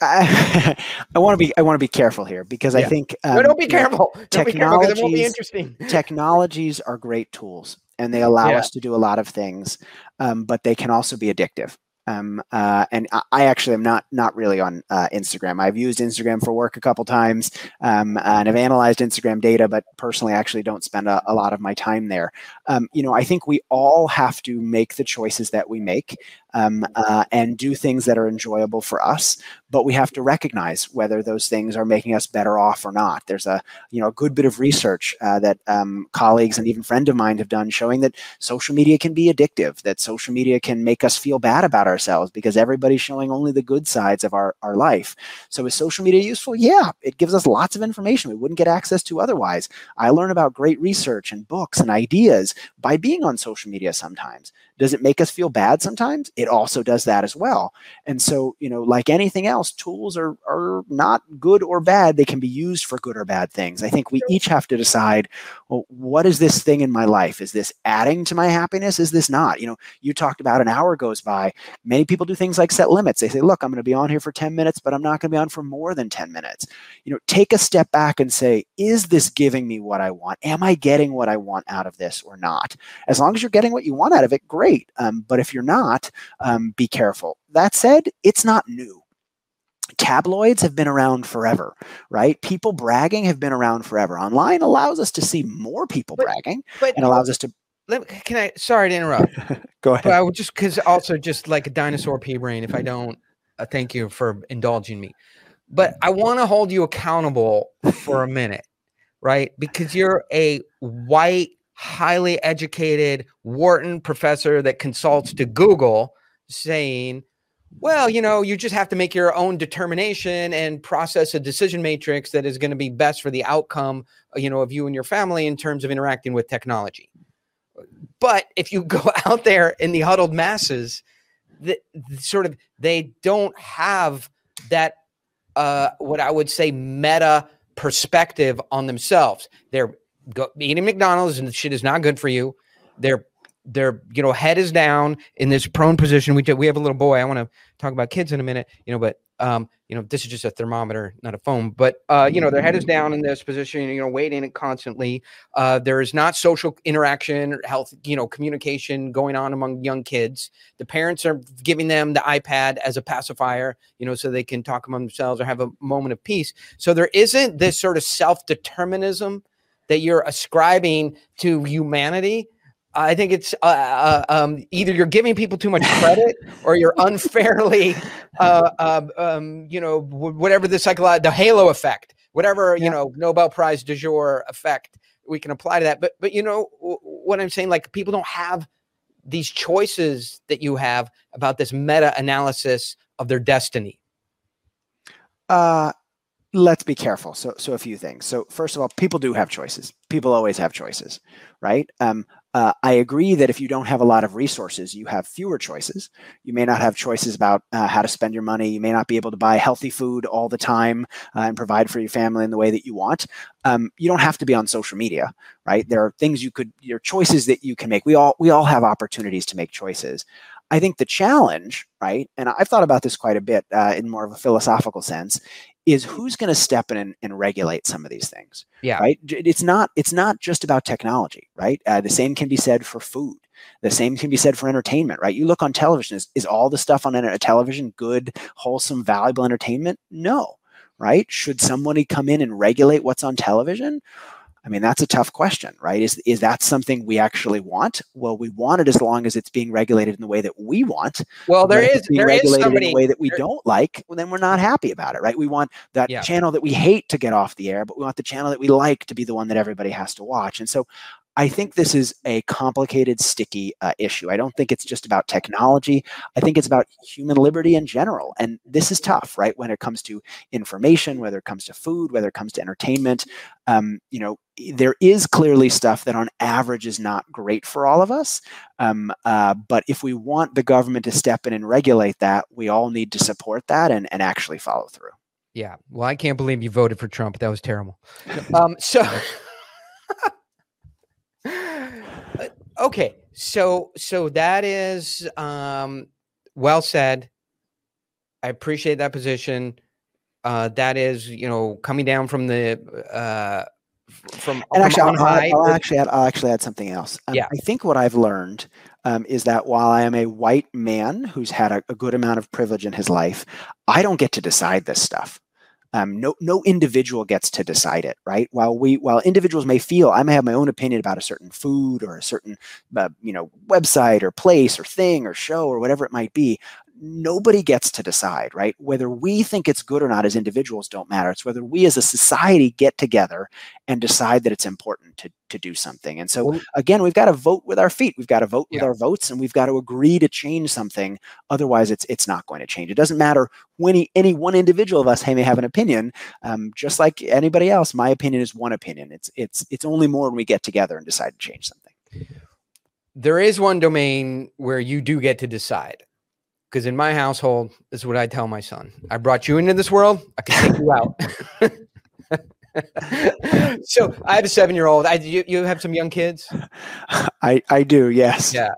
I, [laughs] I want to be I want to be careful here because yeah. I think um, no, don't be careful. Don't be careful it won't be interesting. [laughs] technologies are great tools and they allow yeah. us to do a lot of things, um, but they can also be addictive. Um, uh, and I actually am not not really on uh, Instagram. I've used Instagram for work a couple times, um, and I've analyzed Instagram data, but personally, I actually don't spend a, a lot of my time there. Um, you know, I think we all have to make the choices that we make um, uh, and do things that are enjoyable for us. But we have to recognize whether those things are making us better off or not. There's a you know a good bit of research uh, that um, colleagues and even friend of mine have done showing that social media can be addictive. That social media can make us feel bad about ourselves because everybody's showing only the good sides of our our life. So is social media useful? Yeah, it gives us lots of information we wouldn't get access to otherwise. I learn about great research and books and ideas by being on social media sometimes. Does it make us feel bad sometimes? It also does that as well. And so, you know, like anything else, tools are are not good or bad. They can be used for good or bad things. I think we each have to decide, well, what is this thing in my life? Is this adding to my happiness? Is this not? You know, you talked about an hour goes by. Many people do things like set limits. They say, look, I'm going to be on here for 10 minutes, but I'm not going to be on for more than 10 minutes. You know, take a step back and say, is this giving me what I want? Am I getting what I want out of this or not? As long as you're getting what you want out of it, great great. Um, but if you're not, um, be careful. That said, it's not new. Tabloids have been around forever, right? People bragging have been around forever. Online allows us to see more people but, bragging but, and allows us to. Let, can I? Sorry to interrupt. [laughs] Go ahead. But I would just because also just like a dinosaur pea brain. If I don't, uh, thank you for indulging me. But I want to hold you accountable for a minute, right? Because you're a white highly educated Wharton professor that consults to Google saying, well, you know, you just have to make your own determination and process a decision matrix that is going to be best for the outcome, you know, of you and your family in terms of interacting with technology. But if you [laughs] go out there in the huddled masses, the, the sort of they don't have that uh, what I would say meta perspective on themselves. They're go, eating McDonald's and the shit is not good for you. Their their you know head is down in this prone position. We we have a little boy. I want to talk about kids in a minute. You know, but um, you know, this is just a thermometer, not a phone. But uh, you know, their head is down in this position. You know, waiting it constantly. Uh, there is not social interaction, health, you know, communication going on among young kids. The parents are giving them the iPad as a pacifier, you know, so they can talk among themselves or have a moment of peace. So there isn't this sort of self determinism that you're ascribing to humanity I think it's uh, uh, um, either you're giving people too much credit [laughs] or you're unfairly, uh, um, um, you know, whatever the psychological, the halo effect, whatever, yeah. you know, Nobel Prize du jour effect we can apply to that. But, but, you know, what I'm saying, like people don't have these choices that you have about this meta analysis of their destiny. Uh, let's be careful. So, so a few things. So, first of all, people do have choices. People always have choices, right? Um, uh, I agree that if you don't have a lot of resources, you have fewer choices. You may not have choices about uh, how to spend your money. You may not be able to buy healthy food all the time uh, and provide for your family in the way that you want. Um, you don't have to be on social media, right? There are things you could, your choices that you can make. We all we all have opportunities to make choices. I think the challenge, right, and I've thought about this quite a bit uh, in more of a philosophical sense, is who's going to step in and, and, regulate some of these things. Yeah. Right. It's not. It's not just about technology. Right. Uh, the same can be said for food. The same can be said for entertainment. Right. You look on television. Is, is all the stuff on a television good, wholesome, valuable entertainment? No. Right. Should somebody come in and regulate what's on television? I mean, that's a tough question, right? Is is that something we actually want? Well, we want it as long as it's being regulated in the way that we want. Well, there is being there regulated is somebody in a way that we there, don't like. Well, then we're not happy about it, right? We want that yeah. channel that we hate to get off the air, but we want the channel that we like to be the one that everybody has to watch. And so, I think this is a complicated, sticky uh, issue. I don't think it's just about technology. I think it's about human liberty in general. And this is tough, right? When it comes to information, whether it comes to food, whether it comes to entertainment, um, you know, there is clearly stuff that on average is not great for all of us. Um, uh, but if we want the government to step in and regulate that, we all need to support that and, and actually follow through. Yeah. Well, I can't believe you voted for Trump. That was terrible. [laughs] Um, so. [laughs] okay so so that is um well said i appreciate that position uh that is you know coming down from the uh from, and actually, I'll, high, I'll, actually add, I'll actually add something else. Um, yeah. I think what I've learned um, is that while I am a white man who's had a, a good amount of privilege in his life, I don't get to decide this stuff. Um, no, no individual gets to decide it, right? While we, while individuals may feel, I may have my own opinion about a certain food or a certain, uh, you know, website or place or thing or show or whatever it might be nobody gets to decide, right? Whether we think it's good or not as individuals don't matter. It's whether we as a society get together and decide that it's important to, to do something. And so, again, we've got to vote with our feet. We've got to vote with our votes and we've got to agree to change something. Otherwise, it's it's not going to change. It doesn't matter when he, any one individual of us hey, may have an opinion. Um, just like anybody else, my opinion is one opinion. It's it's it's only more when we get together and decide to change something. There is one domain where you do get to decide because in my household, this is what I tell my son. I brought you into this world. I can take you out. [laughs] so I have a seven-year-old. I you, you have some young kids. [laughs] I I do. Yes. Yeah.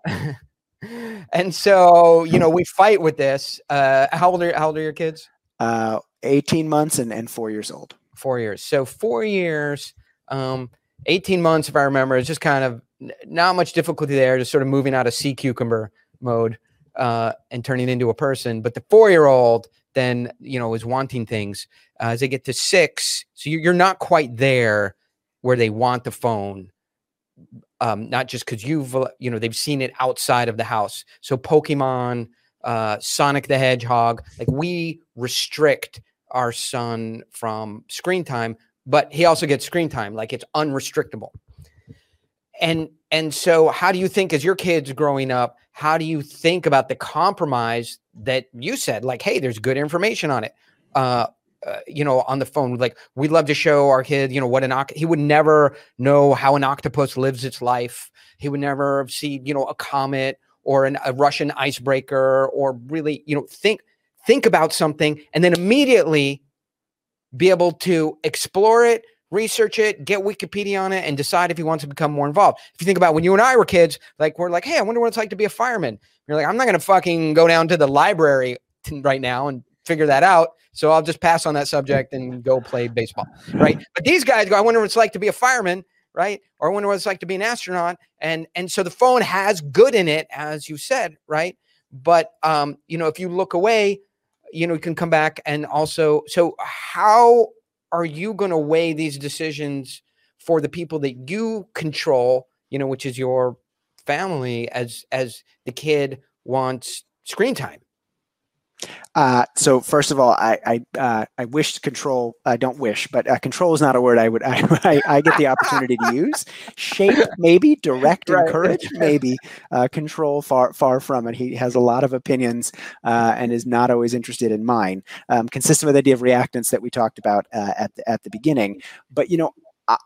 [laughs] and so you know we fight with this. Uh, how old are how old are your kids? Uh, eighteen months and and four years old. Four years. So four years. Um, eighteen months, if I remember, is just kind of not much difficulty there. Just sort of moving out of sea cucumber mode uh, and turning into a person. But the four year old then, you know, is wanting things uh, as they get to six. So you're not quite there where they want the phone. Um, not just because you've, uh, you know, they've seen it outside of the house. So Pokemon, uh, Sonic the Hedgehog, like we restrict our son from screen time, but he also gets screen time, like it's unrestrictable. And and so how do you think as your kids growing up, how do you think about the compromise that you said? Like hey there's good information on it. Uh, uh, you know on the phone like we'd love to show our kid you know what an oct- he would never know how an octopus lives its life. He would never see you know a comet or an, a russian icebreaker or really you know think think about something and then immediately be able to explore it research it, get Wikipedia on it, and decide if you want to become more involved. If you think about when you and I were kids, like we're like, hey, I wonder what it's like to be a fireman. You're like, I'm not going to fucking go down to the library right now and figure that out. So I'll just pass on that subject and go play baseball. Right. [laughs] But these guys go, I wonder what it's like to be a fireman. Right. Or I wonder what it's like to be an astronaut. And and so the phone has good in it, as you said, right? But um, you know, if you look away, you know, you can come back and also so how are you going to weigh these decisions for the people that you control you know which is your family as as the kid wants screen time uh, so first of all, I I, uh, I wish control. I don't wish, but uh, control is not a word I would. [laughs] I, I, I get the opportunity to use. Shape maybe, direct, right. encourage maybe. Uh, control far far from it. He has a lot of opinions uh, and is not always interested in mine. Um, consistent with the idea of reactance that we talked about uh, at the, at the beginning. But you know,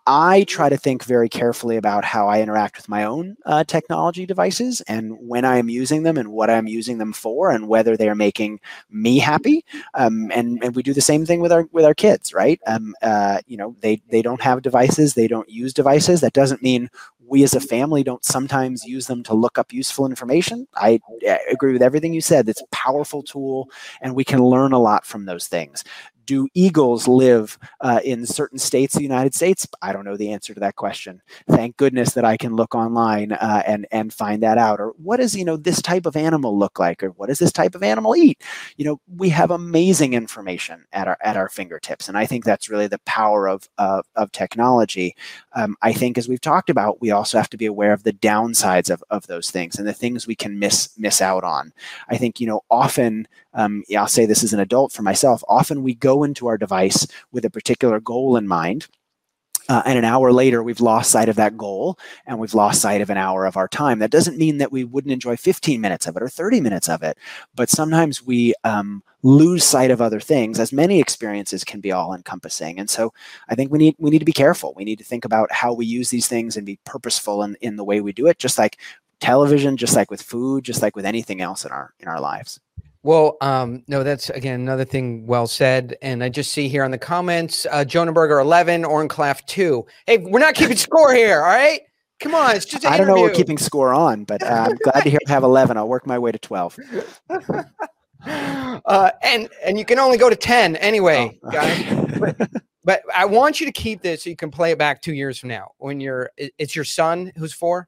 I try to think very carefully about how I interact with my own uh, technology devices and when I am using them and what I'm using them for and whether they are making me happy. Um, and and we do the same thing with our with our kids, right? Um, uh, you know, they they don't have devices, they don't use devices. That doesn't mean we as a family don't sometimes use them to look up useful information. I, I agree with everything you said. It's a powerful tool, and we can learn a lot from those things do eagles live uh, in certain states of the United States? I don't know the answer to that question. Thank goodness that I can look online uh, and and find that out. Or what does you know this type of animal look like? Or what does this type of animal eat? You know, we have amazing information at our at our fingertips, and I think that's really the power of of, of technology. Um, I think, as we've talked about, we also have to be aware of the downsides of of those things and the things we can miss miss out on. I think you know often um, yeah, I'll say this as an adult for myself. Often we go into our device with a particular goal in mind uh, and an hour later we've lost sight of that goal and we've lost sight of an hour of our time. That doesn't mean that we wouldn't enjoy 15 minutes of it or 30 minutes of it but sometimes we um, lose sight of other things as many experiences can be all encompassing and so i think we need we need to be careful. We need to think about how we use these things and be purposeful in, in the way we do it just like television just like with food just like with anything else in our in our lives well, um, no, that's again another thing well said. And I just see here on the comments, uh, Jonah Berger 11, Oren Klaff 2. Hey, we're not keeping score here, all right? Come on, it's just I don't know we're keeping score on, but uh, I'm glad to hear have 11. I'll work my way to 12. [laughs] uh, and and you can only go to 10 anyway, oh, guys. but, but I want you to keep this so you can play it back two years from now when you're. It's your son who's four.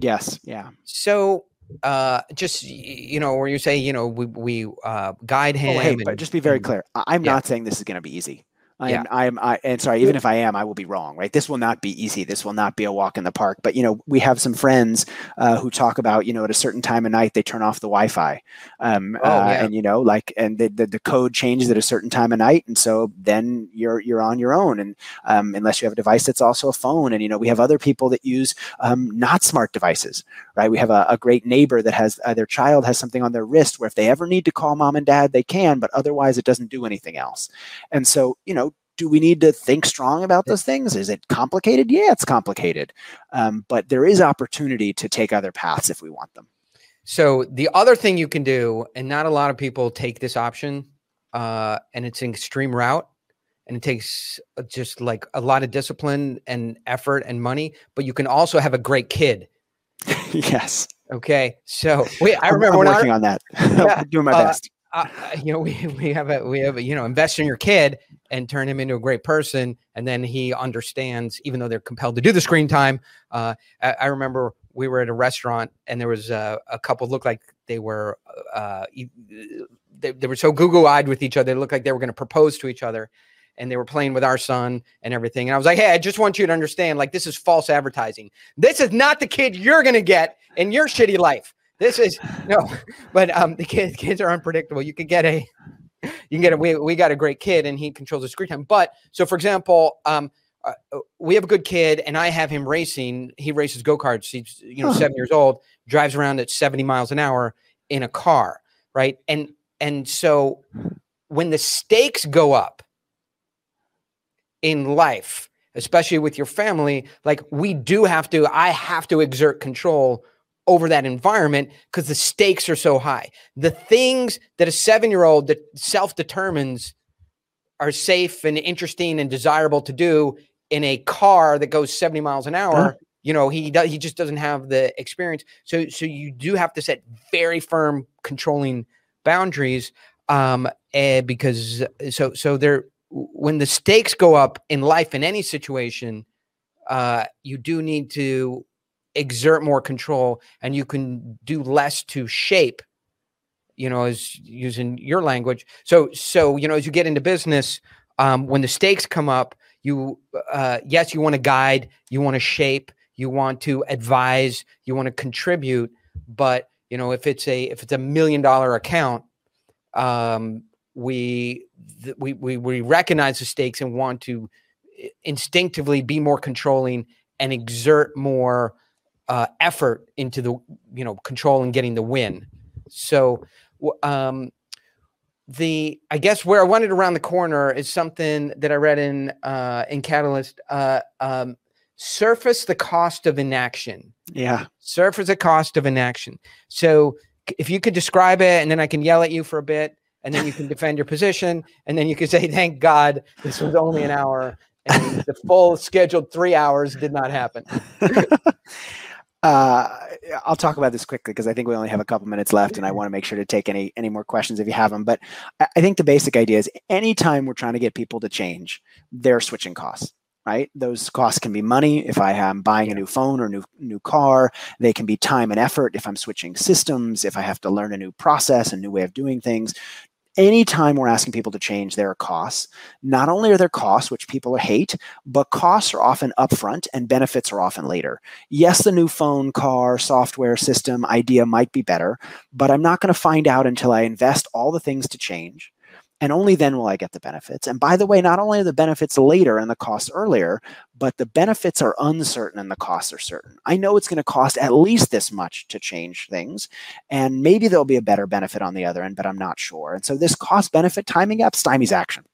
Yes. Yeah. So uh just you know where you say you know we we uh guide him oh, hey, and, but just be very clear i'm yeah. not saying this is going to be easy I am, I am, I, and sorry, even if I am, I will be wrong, right? This will not be easy. This will not be a walk in the park. But, you know, we have some friends uh, who talk about, you know, at a certain time of night, they turn off the Wi Fi. Um, oh, uh, yeah. And, you know, like, and the, the, the, code changes at a certain time of night. And so then you're, you're on your own. And um, unless you have a device that's also a phone. And, you know, we have other people that use um, not smart devices, right? We have a, a great neighbor that has uh, their child has something on their wrist where if they ever need to call mom and dad, they can, but otherwise it doesn't do anything else. And so, you know, do we need to think strong about those things? Is it complicated? Yeah, it's complicated. Um, but there is opportunity to take other paths if we want them. So the other thing you can do, and not a lot of people take this option, uh, and it's an extreme route, and it takes uh, just like a lot of discipline and effort and money. But you can also have a great kid. [laughs] yes. Okay. So wait, I remember I'm, I'm working I, on that. [laughs] Yeah, doing my uh, best. Uh, you know, [laughs] we, we have a we have a, you know invest in your kid and turn him into a great person, and then he understands, even though they're compelled to do the screen time. Uh, I, I, remember we were at a restaurant and there was a, a couple looked like they were uh, they, they were so Google eyed with each other. They looked like they were going to propose to each other, and they were playing with our son and everything. And I was like, hey, I just want you to understand, like this is false advertising. This is not the kid you're going to get in your shitty life. This is no, [laughs] but um, the kids [laughs] kids are unpredictable. You could get a, [laughs] you can get a. We we got a great kid and he controls the screen time. But so for example, um, uh, uh we have a good kid and I have him racing. He races go karts. He's you know seven years old, drives around at seventy miles an hour in a car, right? And and so when the stakes go up in life, especially with your family, like we do have to. I have to exert control over that environment because the stakes are so high. The things that a seven year old that self determines are safe and interesting and desirable to do in a car that goes 70 miles an hour. Uh-huh. You know, he does, he just doesn't have the experience. So, so you do have to set very firm controlling boundaries. Um, eh, because so, so there, when the stakes go up in life in any situation, uh, you do need to exert more control and you can do less to shape you know as using your language. So so you know as you get into business um, when the stakes come up you uh, yes you want to guide you want to shape you want to advise you want to contribute but you know if it's a if it's a million dollar account um, we, th- we we we recognize the stakes and want to instinctively be more controlling and exert more uh, effort into the you know control and getting the win. So um, the I guess where I wanted around the corner is something that I read in uh, in Catalyst. Uh, um, surface the cost of inaction. Yeah, surface the cost of inaction. So if you could describe it, and then I can yell at you for a bit, and then you can [laughs] defend your position, and then you can say, "Thank God this was only an hour." And the full scheduled three hours did not happen. [laughs] Uh, I'll talk about this quickly because I think we only have a couple minutes left, and I want to make sure to take any any more questions if you have them. But I think the basic idea is anytime we're trying to get people to change, they're switching costs. Right, those costs can be money if I am buying a new phone or new new car. They can be time and effort if I'm switching systems, if I have to learn a new process, a new way of doing things anytime we're asking people to change, there are costs. Not only are there costs, which people hate, but costs are often upfront and benefits are often later. Yes, the new phone, car, software, system idea might be better, but I'm not going to find out until I invest all the things to change. And only then will I get the benefits. And by the way, not only are the benefits later and the costs earlier, but the benefits are uncertain and the costs are certain. I know it's going to cost at least this much to change things, and maybe there'll be a better benefit on the other end, but I'm not sure. And so this cost benefit timing gap stymies action.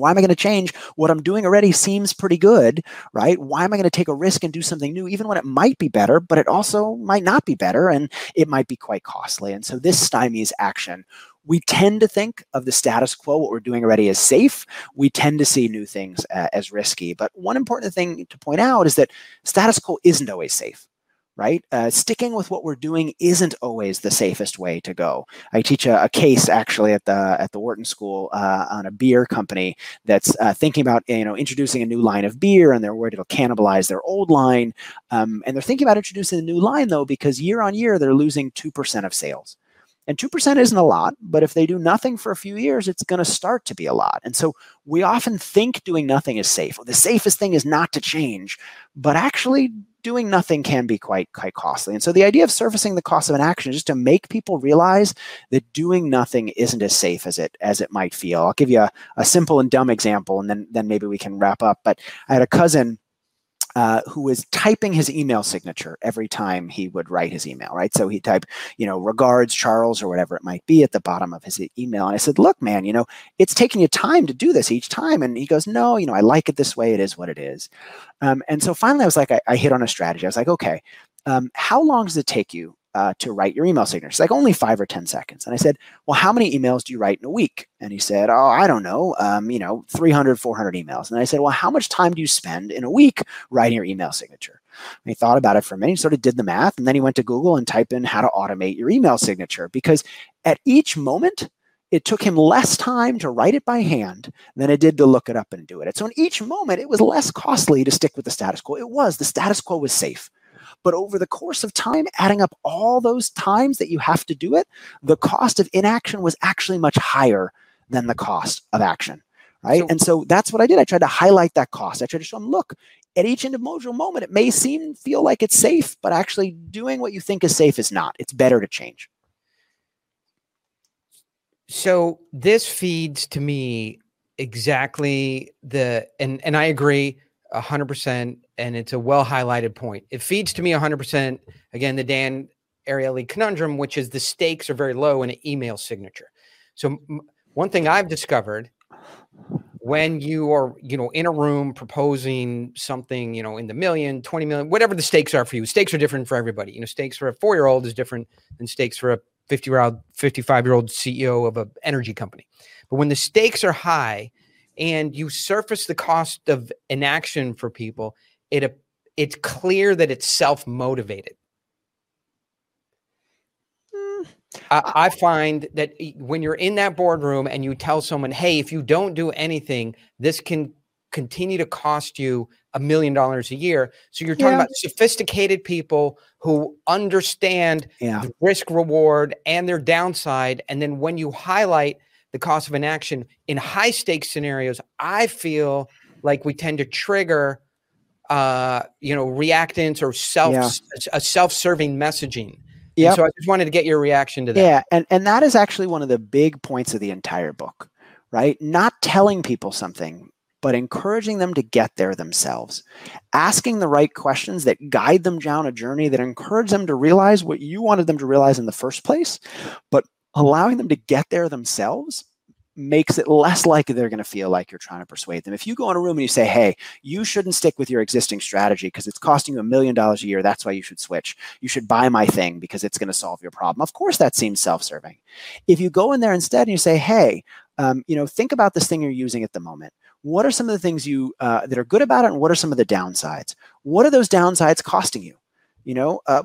Why am I going to change? What I'm doing already seems pretty good, right? Why am I going to take a risk and do something new, even when it might be better, but it also might not be better and it might be quite costly? And so this stymies action we tend to think of the status quo, what we're doing already, as safe. We tend to see new things uh, as risky. But one important thing to point out is that status quo isn't always safe right? Uh, sticking with what we're doing isn't always the safest way to go. I teach a, a case actually at the at the Wharton School uh, on a beer company that's uh, thinking about you know introducing a new line of beer, and they're worried it'll cannibalize their old line. Um, and they're thinking about introducing a new line though because year on year they're losing two percent of sales. And 2% isn't a lot, but if they do nothing for a few years, it's going to start to be a lot. And so we often think doing nothing is safe. The safest thing is not to change, but actually doing nothing can be quite quite costly. And so the idea of surfacing the cost of an action is just to make people realize that doing nothing isn't as safe as it as it might feel. I'll give you a, a simple and dumb example and then then maybe we can wrap up. But I had a cousin uh, who was typing his email signature every time he would write his email, right? So he'd type, you know, regards Charles or whatever it might be at the bottom of his email. And I said, look, man, you know, it's taking you time to do this each time. And he goes, no, you know, I like it this way. It is what it is. Um, and so finally I was like, I, I, hit on a strategy. I was like, okay, um, how long does it take you uh, to write your email signature. It's like only five or 10 seconds. And I said, well, how many emails do you write in a week? And he said, oh, I don't know, um, you know, 300, 400 emails. And I said, well, how much time do you spend in a week writing your email signature? And he thought about it for a minute, sort of did the math, and then he went to Google and typed in how to automate your email signature because at each moment, it took him less time to write it by hand than it did to look it up and do it. So in each moment, it was less costly to stick with the status quo. It was. The status quo was safe. But over the course of time, adding up all those times that you have to do it, the cost of inaction was actually much higher than the cost of action. Right. So, and so that's what I did. I tried to highlight that cost. I tried to show them, look, at each individual moment, it may seem feel like it's safe, but actually doing what you think is safe is not. It's better to change. So this feeds to me exactly the and and I agree 100% and it's a well highlighted point. It feeds to me 100% again the Dan Ariely conundrum which is the stakes are very low in an email signature. So one thing I've discovered when you are you know in a room proposing something you know in the million 20 million whatever the stakes are for you stakes are different for everybody you know stakes for a four year old is different than stakes for a 50 year old 55 year old ceo of an energy company but when the stakes are high and you surface the cost of inaction for people, it it's clear that it's self motivated. Mm. I, I find that when you're in that boardroom and you tell someone, "Hey, if you don't do anything, this can continue to cost you a million dollars a year." So you're talking yeah. about sophisticated people who understand yeah. the risk reward and their downside, and then when you highlight the cost of inaction in high stakes scenarios, I feel like we tend to trigger uh, you know, reactance or self yeah. a self-serving messaging. Yeah. So I just wanted to get your reaction to that. Yeah, and and that is actually one of the big points of the entire book, right? Not telling people something, but encouraging them to get there themselves. Asking the right questions that guide them down a journey that encourage them to realize what you wanted them to realize in the first place, but allowing them to get there themselves makes it less likely they're going to feel like you're trying to persuade them. If you go in a room and you say, hey, you shouldn't stick with your existing strategy because it's costing you a million dollars a year, that's why you should switch. You should buy my thing because it's going to solve your problem. Of course, that seems self serving. If you go in there instead and you say, hey, um, you know, think about this thing you're using at the moment. What are some of the things you uh, that are good about it, and what are some of the downsides? What are those downsides costing you? You know, uh,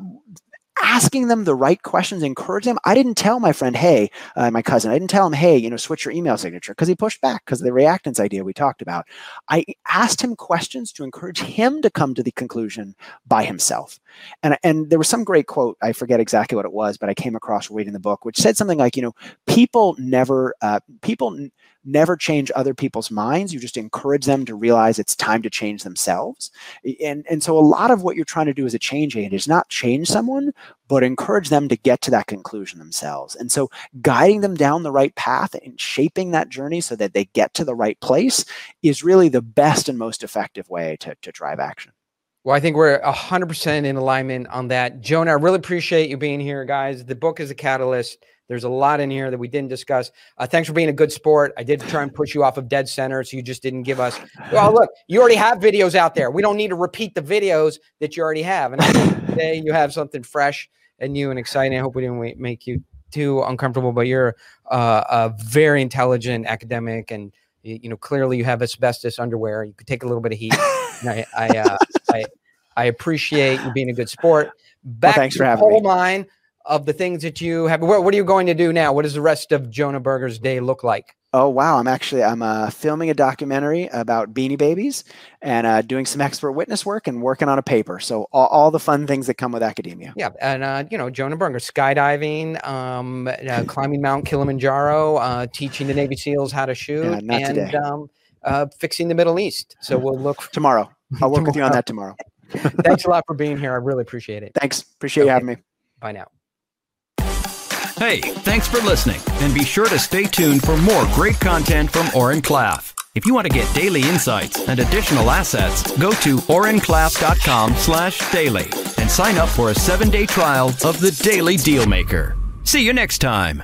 asking them the right questions, encourage them. I didn't tell my friend, hey, uh, my cousin, I didn't tell him, hey, you know, switch your email signature because he pushed back because of the reactance idea we talked about. I asked him questions to encourage him to come to the conclusion by himself. And, and there was some great quote, I forget exactly what it was, but I came across reading the book, which said something like, you know, people never, uh, people n- never change other people's minds. You just encourage them to realize it's time to change themselves. And, and so a lot of what you're trying to do as a change agent is not change someone, but encourage them to get to that conclusion themselves. And so guiding them down the right path and shaping that journey so that they get to the right place is really the best and most effective way to, to drive action. Well, I think we're 100% in alignment on that. Jonah, I really appreciate you being here, guys. The book is a catalyst. There's a lot in here that we didn't discuss. Uh, thanks for being a good sport. I did try and push you off of dead center, so you just didn't give us. [laughs] Well, look, you already have videos out there. We don't need to repeat the videos that you already have. And today [laughs] you have something fresh and new and exciting. I hope we didn't make you too uncomfortable, but you're uh, a very intelligent academic, and you know clearly you have asbestos underwear. You could take a little bit of heat. I I, uh, [laughs] I, I appreciate you being a good sport. Back well, thanks for having me. Mine of the things that you have. What, what, are you going to do now? What does the rest of Jonah Berger's day look like? Oh wow! I'm actually I'm uh, filming a documentary about Beanie Babies and uh, doing some expert witness work and working on a paper. So all, all the fun things that come with academia. Yeah, and uh, you know Jonah Berger, skydiving, um, uh, climbing Mount Kilimanjaro, uh, teaching the Navy SEALs how to shoot, yeah, and um, uh, fixing the Middle East. So we'll look tomorrow. I'll work tomorrow. with you on that tomorrow. [laughs] Thanks a lot for being here. I really appreciate it. Thanks. Appreciate okay. you having me. Bye now. Hey, thanks for listening, and be sure to stay tuned for more great content from Oren Klaff. If you want to get daily insights and additional assets, go to orenklaff.com slash daily and sign up for a seven-day trial of the Daily Dealmaker. See you next time.